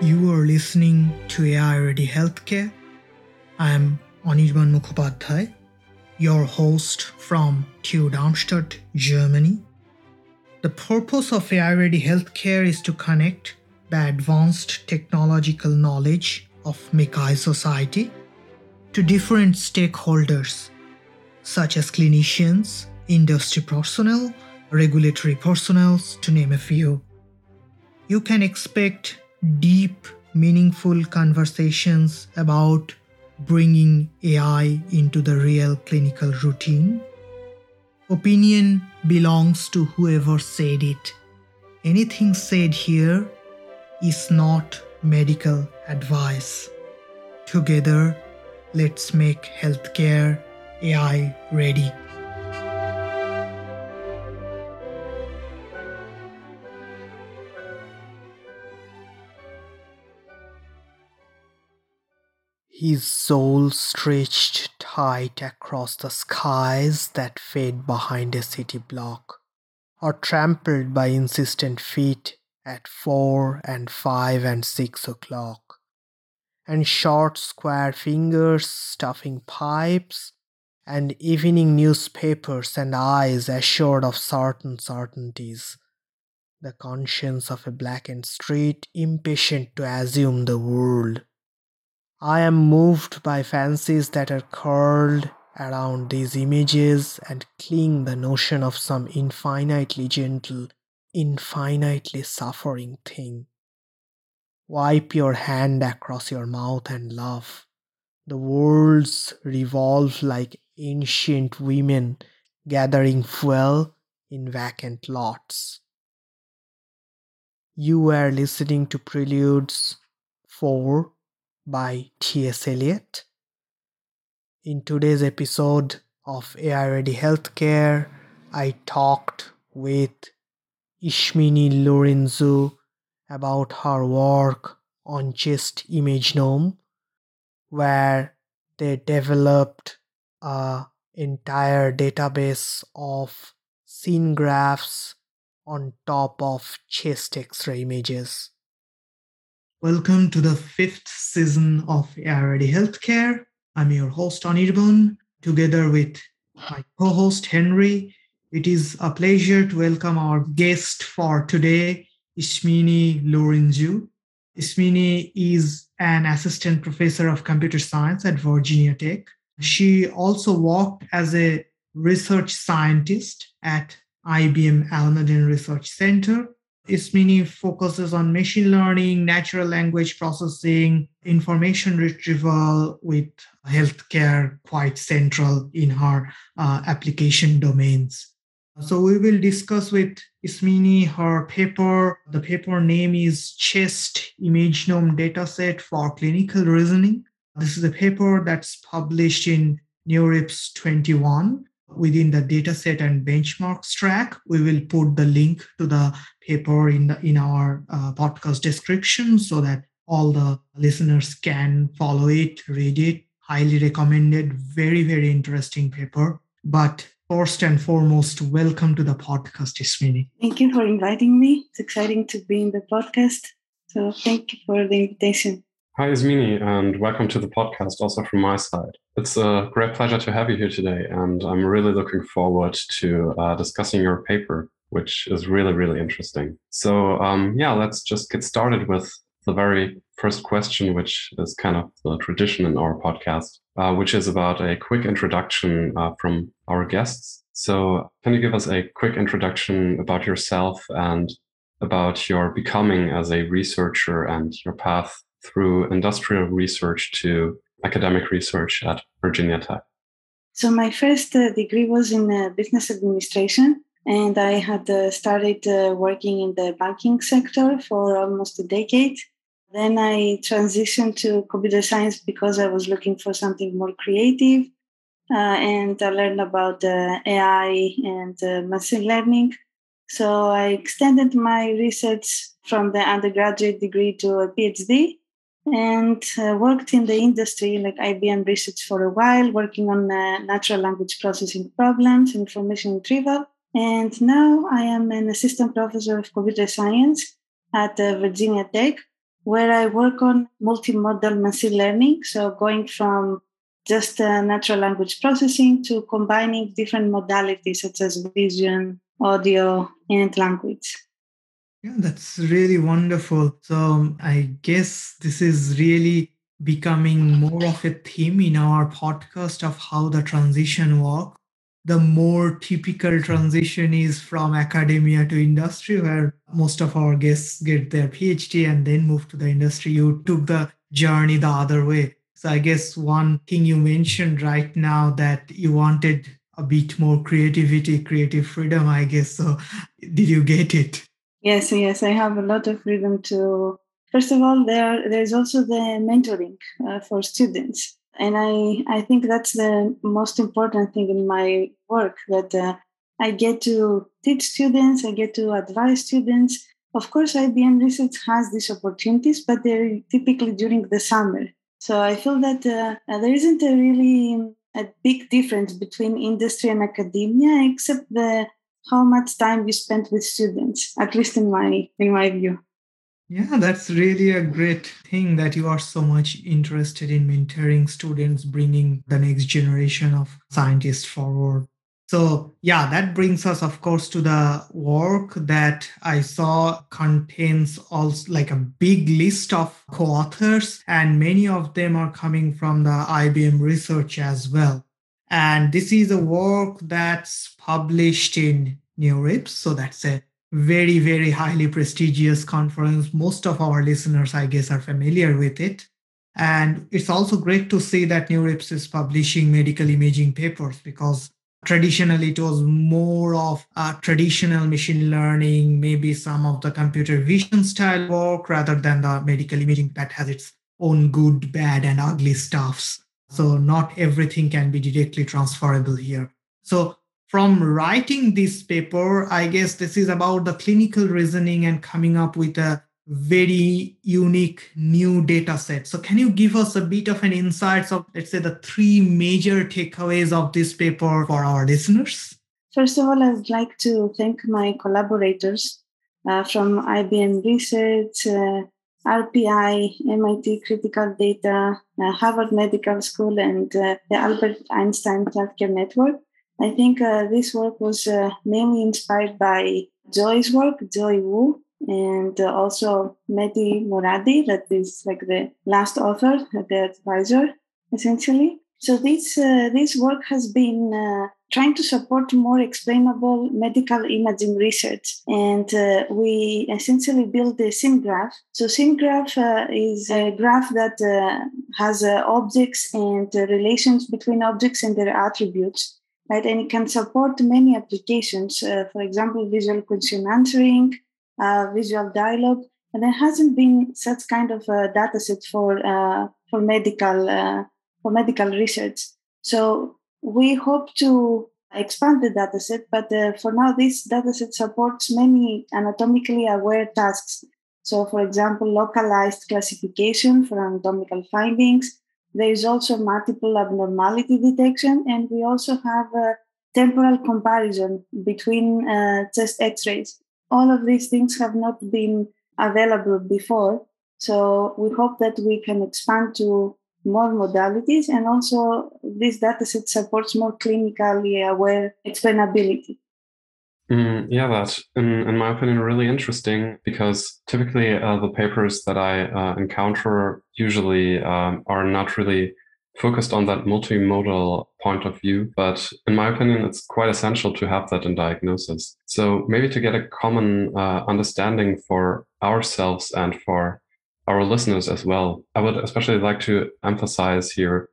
You are listening to AI Ready Healthcare. I am Anirban Mukhopadhyay, your host from TU Darmstadt, Germany. The purpose of AI Ready Healthcare is to connect the advanced technological knowledge of MICCAI society to different stakeholders, such as clinicians, industry personnel, regulatory personnel, to name a few. You can expect deep, meaningful conversations about bringing AI into the real clinical routine. Opinion belongs to whoever said it. Anything said here is not medical advice. Together, let's make healthcare AI ready. His soul stretched tight across the skies that fade behind a city block, or trampled by insistent feet at four and five and six o'clock, and short square fingers stuffing pipes, and evening newspapers and eyes assured of certain certainties. The conscience of a blackened street impatient to assume the world I am moved by fancies that are curled around these images and cling the notion of some infinitely gentle, infinitely suffering thing. Wipe your hand across your mouth and laugh. The worlds revolve like ancient women gathering fuel in vacant lots. You are listening to Preludes 4 by T.S. Eliot. In today's episode of AI Ready Healthcare, I talked with Ismini Lourentzou about her work on chest imagenome, where they developed a entire database of scene graphs on top of chest x-ray images. Welcome to the fifth season of Ready Healthcare. I'm your host, Anirban, together with my co host, Henry. It is a pleasure to welcome our guest for today, Ismini Lourentzou. Ismini is an assistant professor of computer science at Virginia Tech. She also worked as a research scientist at IBM Almaden Research Center Ismini focuses on machine learning, natural language processing, information retrieval with healthcare quite central in her uh, application domains. So we will discuss with Ismini her paper. The paper name is Chest Imagenome Dataset for Clinical Reasoning. This is a paper that's published in NeurIPS 21 within the dataset and benchmarks track. We will put the link to the paper in the in our uh, podcast description so that all the listeners can follow it, read it. Highly recommended. Very very interesting paper. But first and foremost, welcome to the podcast, Ismini. Thank you for inviting me. It's exciting to be in the podcast. So thank you for the invitation. Hi, Ismini, and welcome to the podcast also from my side. It's a great pleasure to have you here today, and I'm really looking forward to uh, discussing your paper, which is really, really interesting. So, um, yeah, let's just get started with the very first question, which is kind of the tradition in our podcast, uh, which is about a quick introduction uh, from our guests. So, can you give us a quick introduction about yourself and about your becoming as a researcher and your path through industrial research to academic research at Virginia Tech? So, my first uh, degree was in uh, business administration, and I had uh, started uh, working in the banking sector for almost a decade. Then I transitioned to computer science because I was looking for something more creative. Uh, and I learned about uh, AI and machine learning. So I extended my research from the undergraduate degree to a PhD and uh, worked in the industry like IBM research for a while, working on uh, natural language processing problems, information retrieval. And now I am an assistant professor of computer science at uh, Virginia Tech. where I work on multimodal machine learning. So going from just uh, natural language processing to combining different modalities such as vision, audio, and language. Yeah, that's really wonderful. So um, I guess this is really becoming more of a theme in our podcast of how the transition works. The more typical transition is from academia to industry, where most of our guests get their PhD and then move to the industry. You took the journey the other way. So I guess one thing you mentioned right now that you wanted a bit more creativity, creative freedom, I guess. So did you get it? Yes, yes, I have a lot of freedom to. First of all, there there's also the mentoring uh, for students, and I I think that's the most important thing in my work that uh, I get to teach students, I get to advise students. Of course, IBM Research has these opportunities, but they're typically during the summer. So I feel that uh, there isn't a really a big difference between industry and academia, except the how much time you spend with students at least in my in my view. Yeah that's really a great thing that you are so much interested in mentoring students bringing the next generation of scientists forward. So yeah that brings us of course to the work that i saw contains also like a big list of co-authors and many of them are coming from the ibm research as well and this is a work that's published in NeurIPS. So that's a very, very highly prestigious conference. Most of our listeners, I guess, are familiar with it. And it's also great to see that NeurIPS is publishing medical imaging papers because traditionally it was more of a traditional machine learning, maybe some of the computer vision style work rather than the medical imaging that has its own good, bad, and ugly stuffs. So not everything can be directly transferable here. So from writing this paper, I guess this is about the clinical reasoning and coming up with a very unique new data set. So can you give us a bit of an insights of let's say the three major takeaways of this paper for our listeners? First of all, I'd like to thank my collaborators uh, from IBM Research, uh, RPI, MIT Critical Data, uh, Harvard Medical School, and uh, the Albert Einstein Healthcare Network. I think uh, this work was uh, mainly inspired by Joy's work, Joy Wu, and uh, also Mehdi Moradi, that is like the last author, the advisor, essentially. So this uh, this work has been trying to support more explainable medical imaging research, and uh, we essentially built the scene graph. So scene graph uh, is a graph that uh, has uh, objects and relations between objects and their attributes, right? And it can support many applications. for example, visual question answering, visual dialogue, and there hasn't been such kind of a data set for for medical for medical research. So we hope to expand the dataset, but uh, for now, this dataset supports many anatomically aware tasks. So, for example, localized classification for anatomical findings. There is also multiple abnormality detection, and we also have a temporal comparison between uh, chest x rays. All of these things have not been available before. So, we hope that we can expand to more modalities and also this dataset supports more clinically aware explainability. Mm, yeah, that's in, in my opinion really interesting because typically uh, the papers that I uh, encounter usually um, are not really focused on that multimodal point of view. But in my opinion, it's quite essential to have that in diagnosis. So maybe to get a common uh, understanding for ourselves and for our listeners as well. I would especially like to emphasize here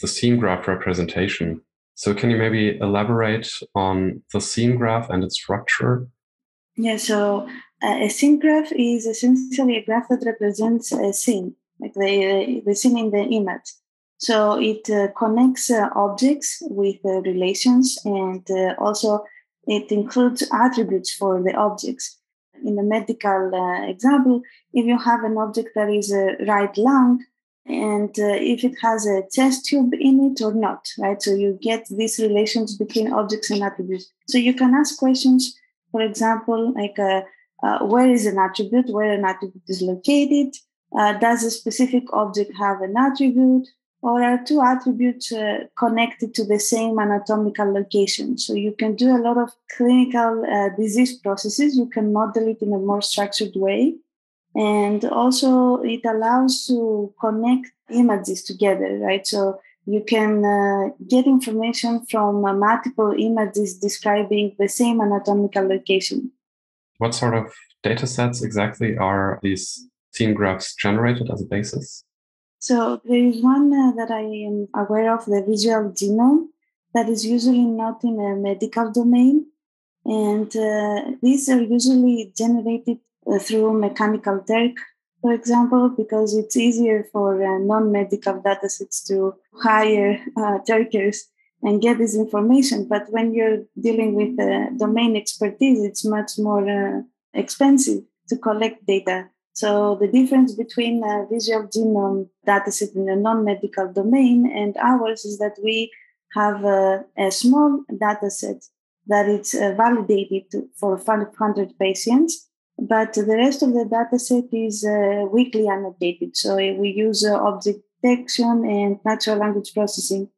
the scene graph representation. So, can you maybe elaborate on the scene graph and its structure? Yeah, so uh, a scene graph is essentially a graph that represents a scene, like the, the scene in the image. So it uh, connects uh, objects with uh, relations and uh, also it includes attributes for the objects in the medical uh, example, if you have an object that is a right lung, and uh, if it has a chest tube in it or not, right? So you get these relations between objects and attributes. So you can ask questions, for example, like uh, uh, where is an attribute, where an attribute is located, Uh, does a specific object have an attribute? Or are two attributes uh, connected to the same anatomical location? So you can do a lot of clinical uh, disease processes. You can model it in a more structured way. And also, it allows to connect images together, right? So you can uh, get information from uh, multiple images describing the same anatomical location. What sort of data sets exactly are these scene graphs generated as a basis? So there is one uh, that I am aware of, the visual genome, that is usually not in a medical domain. And uh, these are usually generated uh, through Mechanical Turk, for example, because it's easier for uh, non-medical datasets to hire uh, Turkers and get this information. But when you're dealing with domain expertise, it's much more uh, expensive to collect data. So the difference between a visual genome dataset in a non-medical domain and ours is that we have a, a small dataset that is uh, validated for 500 patients but the rest of the data set is uh, weakly annotated. So we use uh, object detection and natural language processing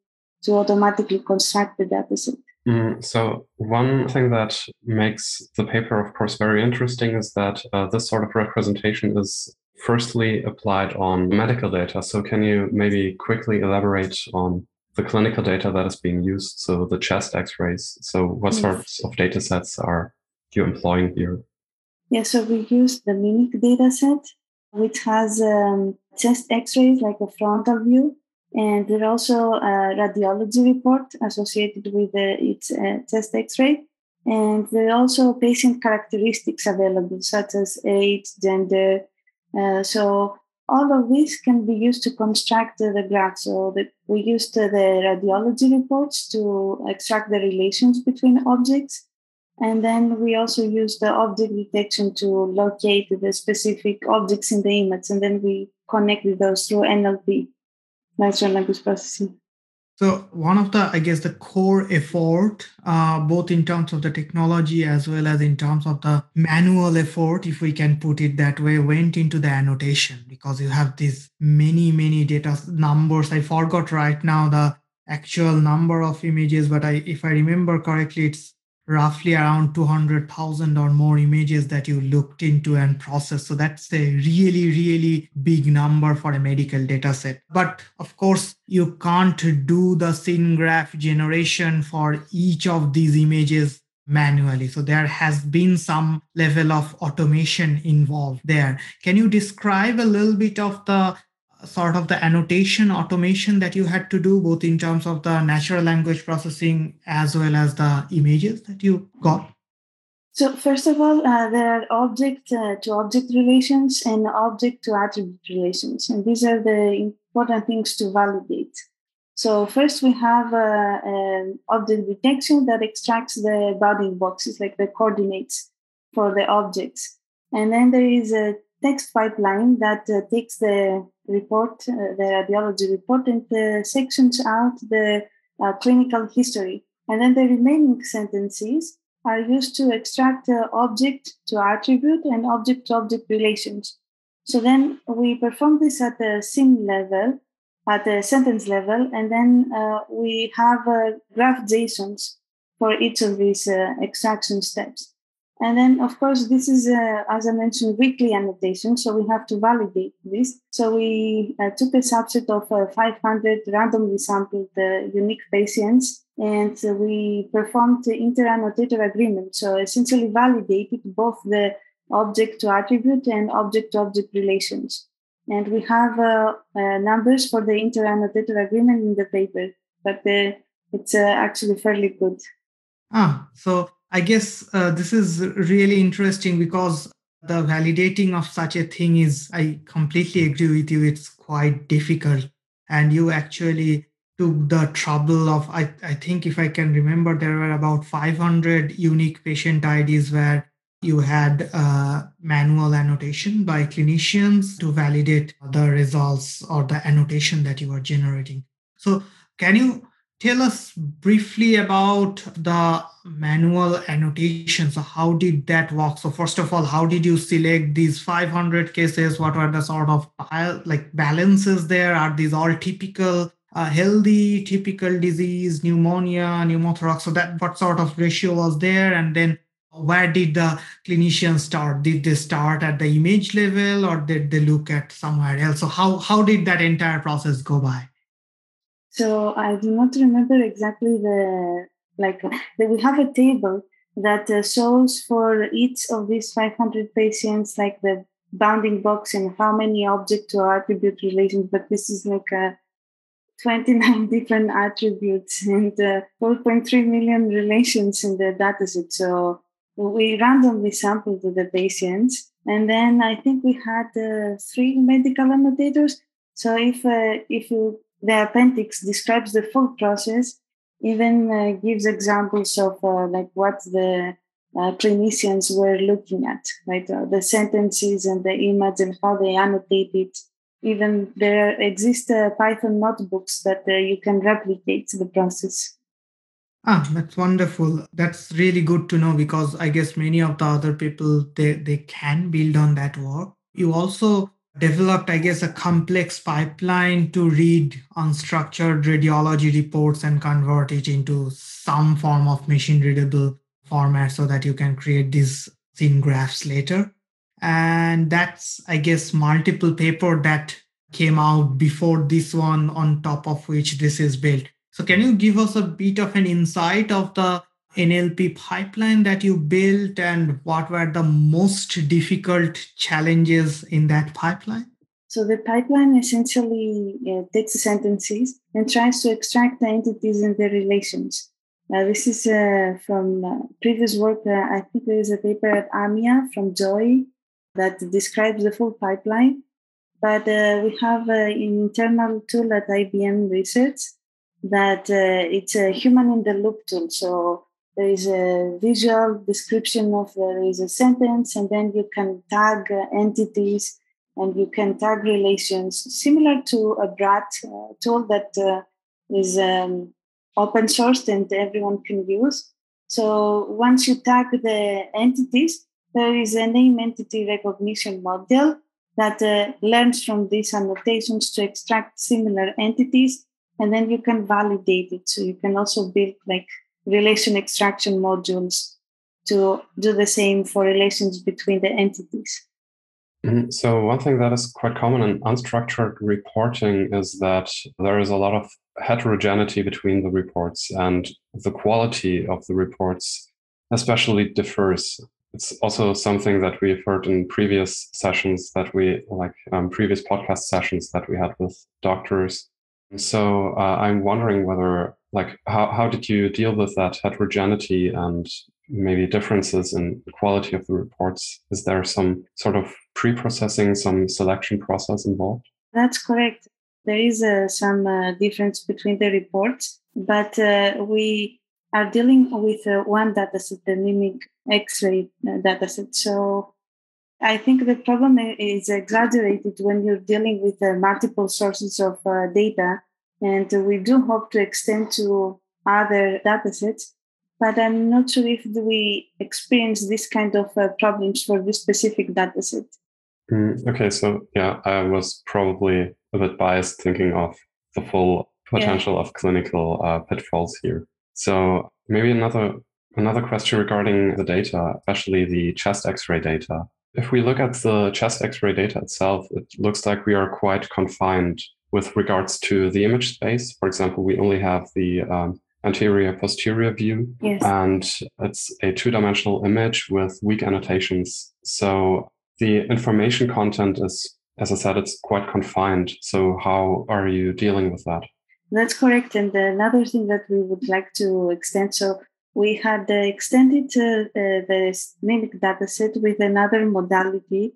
to automatically construct the data set. Mm, so one thing that makes the paper, of course, very interesting is that uh, this sort of representation is firstly applied on medical data. So can you maybe quickly elaborate on the clinical data that is being used? So the chest X-rays. So what yes. sorts of data sets are you employing here? Yeah, so we use the MIMIC dataset, which has um, chest x-rays like a frontal view. And there's also a radiology report associated with uh, its uh, chest x-ray. And there are also patient characteristics available, such as age, gender. Uh, so all of this can be used to construct the graph. So that we used the radiology reports to extract the relations between objects and then we also use the object detection to locate the specific objects in the image. And then we connect those through NLP, So one of the, I guess, the core effort, uh, both in terms of the technology as well as in terms of the manual effort, if we can put it that way, went into the annotation because you have these many, many data numbers. I forgot right now the actual number of images, but I, if I remember correctly, it's roughly around 200,000 or more images that you looked into and processed. So that's a really, really big number for a medical data set. But of course, you can't do the scene graph generation for each of these images manually. So there has been some level of automation involved there. Can you describe a little bit of the sort of the annotation automation that you had to do both in terms of the natural language processing as well as the images that you got? So first of all uh, there are object uh, to object relations and object to attribute relations and these are the important things to validate. So first we have uh, an object detection that extracts the bounding boxes like the coordinates for the objects. And then there is a text pipeline that uh, takes the report, uh, the radiology report, and sections out the uh, clinical history. And then the remaining sentences are used to extract object to attribute and object to object relations. So then we perform this at the scene level, at the sentence level, and then uh, we have uh, graph JSONs for each of these uh, extraction steps. And then, of course, this is, uh, as I mentioned, weakly annotation. So we have to validate this. So we uh, took a subset of uh, 500 randomly sampled uh, unique patients and we performed the inter-annotator agreement. So essentially validated both the object to attribute and object to object relations. And we have uh, uh, numbers for the inter-annotator agreement in the paper, but it's actually fairly good. Ah, so I guess uh, this is really interesting because the validating of such a thing is, I completely agree with you, it's quite difficult. And you actually took the trouble of, I, I think if I can remember, there were about 500 unique patient IDs where you had uh, manual annotation by clinicians to validate the results or the annotation that you were generating. So, can you tell us briefly about the manual annotation. So, how did that work? So, first of all, how did you select these 500 cases? What were the sort of like balances there? Are these all typical uh, healthy, typical disease, pneumonia, pneumothorax? So, that what sort of ratio was there? And then where did the clinicians start did they start at the image level or did they look at somewhere else so how how did that entire process go by so I do not remember exactly the like that we have a table that uh, shows for each of these 500 patients like the bounding box and how many object to attribute relations. But this is like a uh, 29 different attributes and uh, 4.3 million relations in the dataset. So we randomly sampled the patients, and then I think we had uh, three medical annotators. So if uh, if you the appendix describes the full process, even uh, gives examples of uh, like what the uh, clinicians were looking at, right? Uh, the sentences and the image and how they annotate it. Even there exist uh, Python notebooks that uh, you can replicate the process. Ah, that's wonderful. That's really good to know because I guess many of the other people they they can build on that work. You also developed, I guess, a complex pipeline to read unstructured radiology reports and convert it into some form of machine readable format so that you can create these scene graphs later. And that's, I guess, multiple paper that came out before this one on top of which this is built. So can you give us a bit of an insight of the NLP pipeline that you built and what were the most difficult challenges in that pipeline? So the pipeline essentially uh, takes the sentences and tries to extract the entities and their relations. Uh, this is uh, from uh, previous work. Uh, I think there is a paper at AMIA from Joy that describes the full pipeline. But uh, we have an internal tool at IBM Research that it's a human in the loop tool. So there is a visual description of there is a sentence and then you can tag uh, entities and you can tag relations similar to a brat uh, tool that uh, is um, open sourced and everyone can use. So once you tag the entities there is a name entity recognition model that uh, learns from these annotations to extract similar entities and then you can validate it. So you can also build like relation extraction modules to do the same for relations between the entities. Mm-hmm. So, one thing that is quite common in unstructured reporting is that there is a lot of heterogeneity between the reports, and the quality of the reports especially differs. It's also something that we've heard in previous sessions that we like um, previous podcast sessions that we had with doctors. So, uh, I'm wondering whether like how, how did you deal with that heterogeneity and maybe differences in quality of the reports? Is there some sort of pre-processing some selection process involved? That's correct. There is uh, some uh, difference between the reports but uh, we are dealing with uh, one dataset the mimic x-ray uh, dataset. So I think the problem is exaggerated when you're dealing with uh, multiple sources of data and we do hope to extend to other datasets. But I'm not sure if we experience this kind of uh, problems for this specific dataset. Mm, okay, so yeah, I was probably a bit biased thinking of the full potential yeah. of clinical uh, pitfalls here. So maybe another another question regarding the data, especially the chest X-ray data. If we look at the chest X-ray data itself, it looks like we are quite confined with regards to the image space. For example, we only have the um, anterior posterior view, yes. and it's a two dimensional image with weak annotations. So the information content is, as I said, it's quite confined. So, how are you dealing with that? That's correct. And another thing that we would like to extend so we had extended uh, the mimic dataset with another modality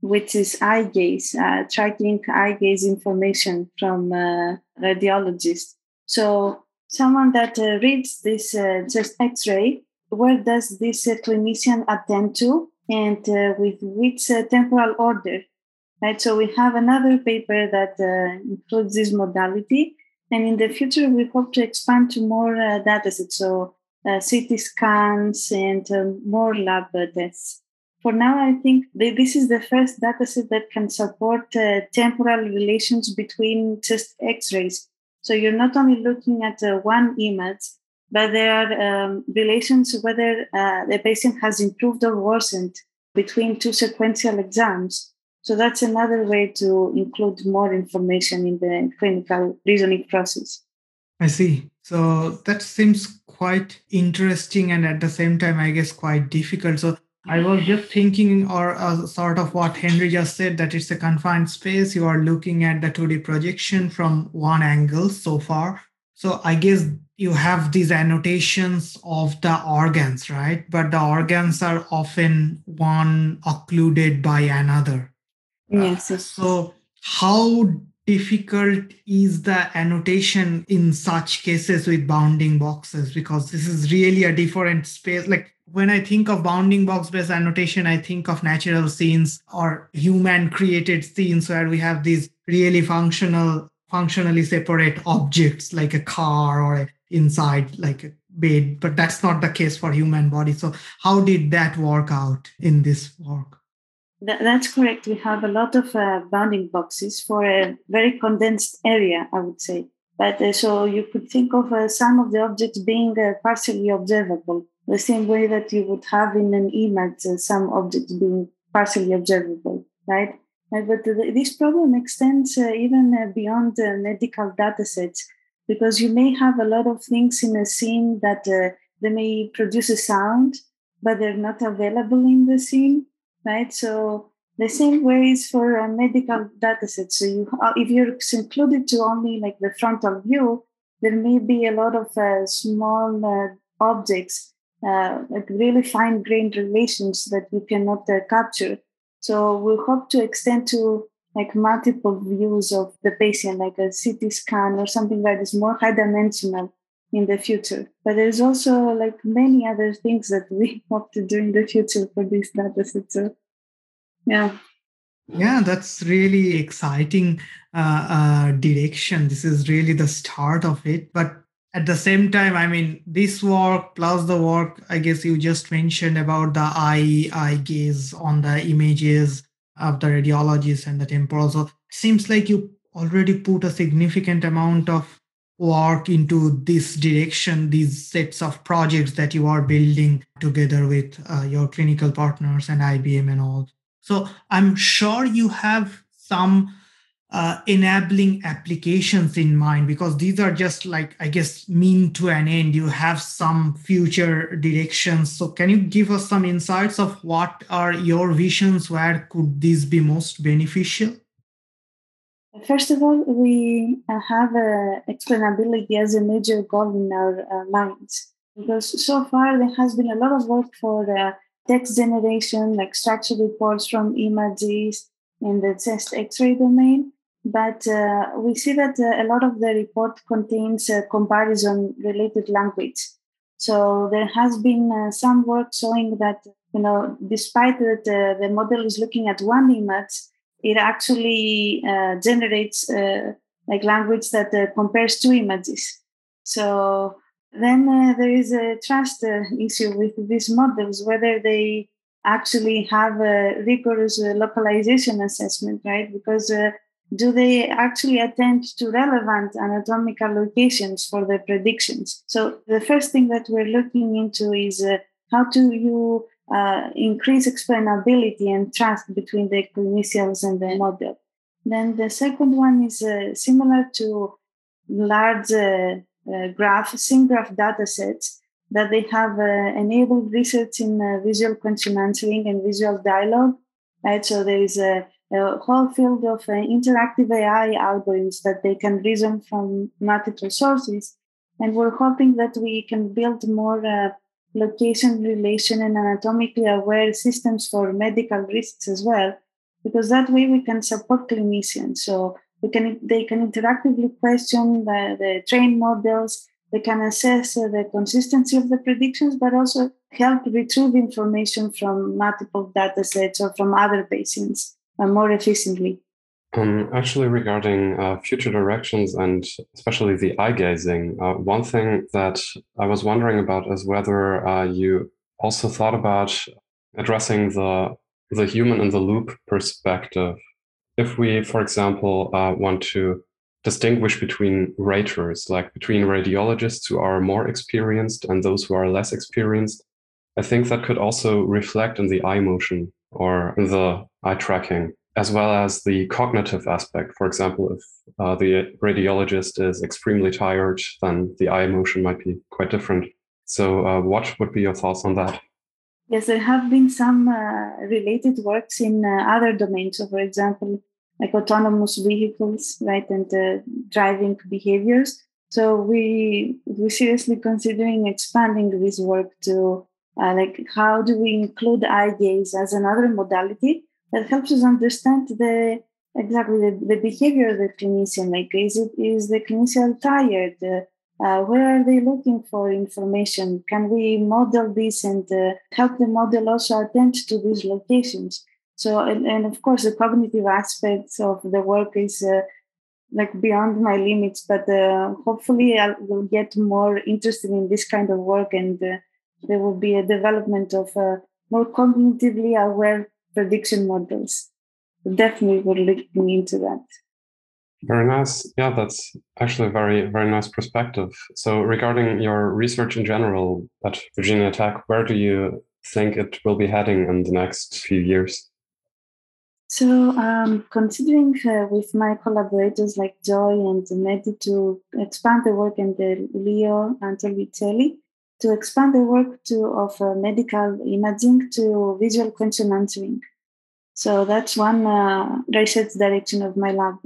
which is eye gaze, uh, tracking eye gaze information from uh, radiologists. So someone that uh, reads this uh, just X-ray, where does this uh, clinician attend to, and uh, with which temporal order? Right. So we have another paper that includes this modality, And in the future, we hope to expand to more uh, data sets, so CT scans and more lab tests. For now, I think this is the first dataset that can support uh, temporal relations between just X-rays. So you're not only looking at uh, one image, but there are um, relations whether uh, the patient has improved or worsened between two sequential exams. So that's another way to include more information in the clinical reasoning process. I see. So that seems quite interesting and at the same time, I guess, quite difficult. So I was just thinking, or uh, sort of what Henry just said, that it's a confined space. You are looking at the 2D projection from one angle so far. So I guess you have these annotations of the organs, right? But the organs are often one occluded by another. Yes. Uh, so how difficult is the annotation in such cases with bounding boxes? Because this is really a different space. Like when I think of bounding box based annotation, I think of natural scenes or human created scenes where we have these really functional, functionally separate objects like a car or inside like a bed. But that's not the case for human body. So how did that work out in this work? That, that's correct. We have a lot of uh, bounding boxes for a very condensed area, I would say. But uh, so you could think of uh, some of the objects being uh, partially observable the same way that you would have in an image uh, some objects being partially observable, right? Uh, but this problem extends uh, even uh, beyond medical data sets because you may have a lot of things in a scene that uh, they may produce a sound, but they're not available in the scene, right? So the same way is for medical data sets. So you, uh, if you're included to only like the frontal view, there may be a lot of small objects uh, like really fine grained relations that we cannot uh, capture. So we hope to extend to like multiple views of the patient, like a CT scan or something that is more high dimensional in the future. But there's also like many other things that we hope to do in the future for this data set. So yeah. Yeah, that's really exciting uh, uh, direction. This is really the start of it. But at the same time i mean this work plus the work i guess you just mentioned about the eye eye gaze on the images of the radiologists and the temporal so it seems like you already put a significant amount of work into this direction these sets of projects that you are building together with uh, your clinical partners and ibm and all. So i'm sure you have some uh, enabling applications in mind because these are just like i guess mean to an end. You have some future directions. So can you give us some insights of what are your visions? Where could this be most beneficial? First of all we uh, have uh, explainability as a major goal in our uh, minds because so far there has been a lot of work for uh, text generation like structured reports from images in the chest x-ray domain but uh, we see that uh, a lot of the report contains uh, comparison related language. So there has been uh, some work showing that, you know, despite that uh, the model is looking at one image, it actually uh, generates like language that compares two images. So then there is a trust issue with these models, whether they actually have a rigorous localization assessment, right? Because do they actually attend to relevant anatomical locations for their predictions? So the first thing that we're looking into is uh, how do you uh, increase explainability and trust between the clinicians and the model. Then the second one is uh, similar to large uh, uh, graph, scene graph data sets that they have uh, enabled research in visual answering and visual dialogue. Right, so there is a a whole field of uh, interactive AI algorithms that they can reason from multiple sources. And we're hoping that we can build more uh, location, relation, and anatomically aware systems for medical risks as well, because that way we can support clinicians. So we can they can interactively question the, the trained models. They can assess uh, the consistency of the predictions, but also help retrieve information from multiple data sets or from other patients uh, more efficiently. Um, actually, regarding uh, future directions and especially the eye gazing, uh, one thing that I was wondering about is whether uh, you also thought about addressing the the human in the loop perspective. If we, for example, uh, want to distinguish between raters, like between radiologists who are more experienced and those who are less experienced, I think that could also reflect in the eye motion or the eye tracking as well as the cognitive aspect. For example, if uh, the radiologist is extremely tired, then the eye motion might be quite different. So, uh, what would be your thoughts on that? Yes, there have been some uh, related works in uh, other domains. So, for example, like autonomous vehicles, right, and uh, driving behaviors. So, we we seriously considering expanding this work to uh, like how do we include eye gaze as another modality that helps us understand the exactly the, the behavior of the clinician. Like, is it is the clinician tired? Uh, uh, where are they looking for information? Can we model this and uh, help the model also attend to these locations? So, and, and, of course, the cognitive aspects of the work is uh, like beyond my limits, but uh, hopefully I will get more interested in this kind of work and uh, there will be a development of uh, more cognitively aware prediction models. Definitely, we're looking into that. Very nice. Yeah, that's actually a very, very nice perspective. So, regarding your research in general at Virginia Tech, where do you think it will be heading in the next few years? So, um, considering uh, with my collaborators like Joy and Mehdi to expand the work in the Leo and Vitelli, to expand the work to offer medical imaging to visual question answering. So that's one uh, research direction of my lab.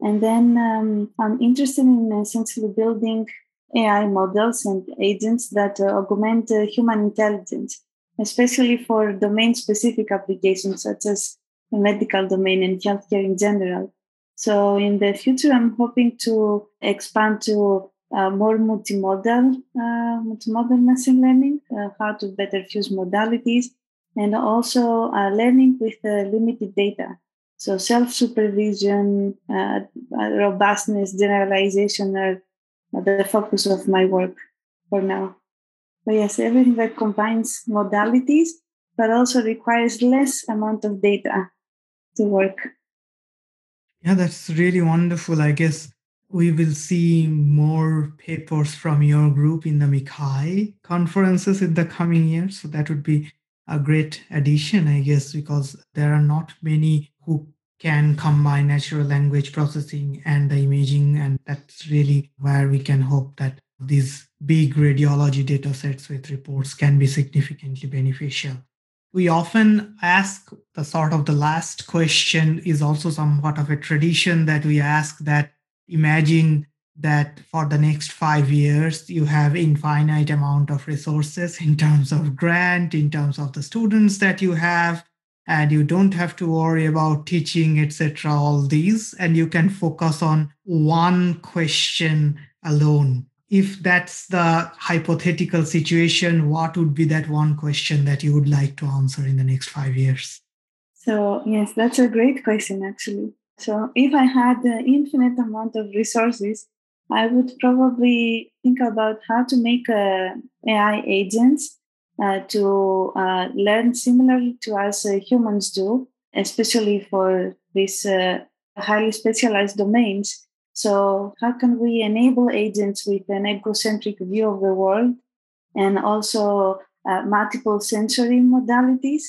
And then um, I'm interested in essentially building AI models and agents that uh, augment uh, human intelligence, especially for domain specific applications such as the medical domain and healthcare in general. So in the future, I'm hoping to expand to uh, more multimodal, uh, multimodal machine learning, uh, how to better fuse modalities, and also uh, learning with uh, limited data. So self-supervision, uh, robustness, generalization are the focus of my work for now. But yes, everything that combines modalities, but also requires less amount of data to work. Yeah, that's really wonderful. I guess we will see more papers from your group in the MICCAI conferences in the coming years. So that would be a great addition, I guess, because there are not many who can combine natural language processing and the imaging. And that's really where we can hope that these big radiology data sets with reports can be significantly beneficial. We often ask the sort of the last question is also somewhat of a tradition that we ask that imagine that for the next five years you have infinite amount of resources in terms of grant in terms of the students that you have and you don't have to worry about teaching etc all these and you can focus on one question alone. If that's the hypothetical situation what would be that one question that you would like to answer in the next 5 years? So yes that's a great question actually so if I had the infinite amount of resources, I would probably think about how to make uh, AI agents uh, to uh, learn similarly to as uh, humans do, especially for these uh, highly specialized domains. So, how can we enable agents with an egocentric view of the world and also multiple sensory modalities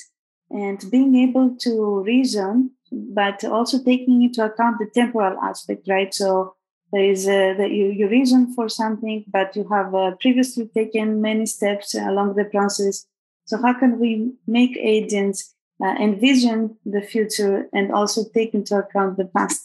and being able to reason but also taking into account the temporal aspect, right? So there is a, the, you, you reason for something, but you have uh, previously taken many steps along the process. So how can we make agents uh, envision the future and also take into account the past?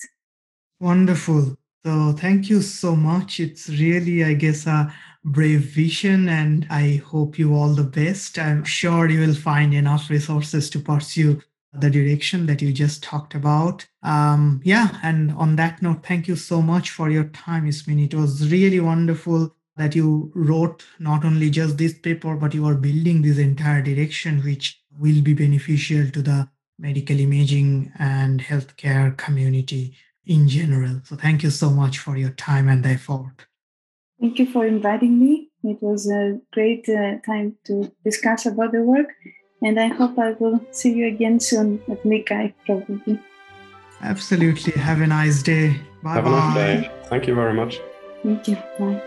Wonderful. So thank you so much. It's really, I guess, a brave vision, and I hope you all the best. I'm sure you will find enough resources to pursue the direction that you just talked about. Um, yeah, and on that note, thank you so much for your time, Ismin. It was really wonderful that you wrote not only just this paper, but you are building this entire direction, which will be beneficial to the medical imaging and healthcare community in general. So thank you so much for your time and effort. Thank you for inviting me. It was a great uh, time to discuss about the work, and I hope I will see you again soon at MICCAI, probably. Absolutely. Have a nice day. Bye Have bye. a nice day. Thank you very much. Thank you. Bye.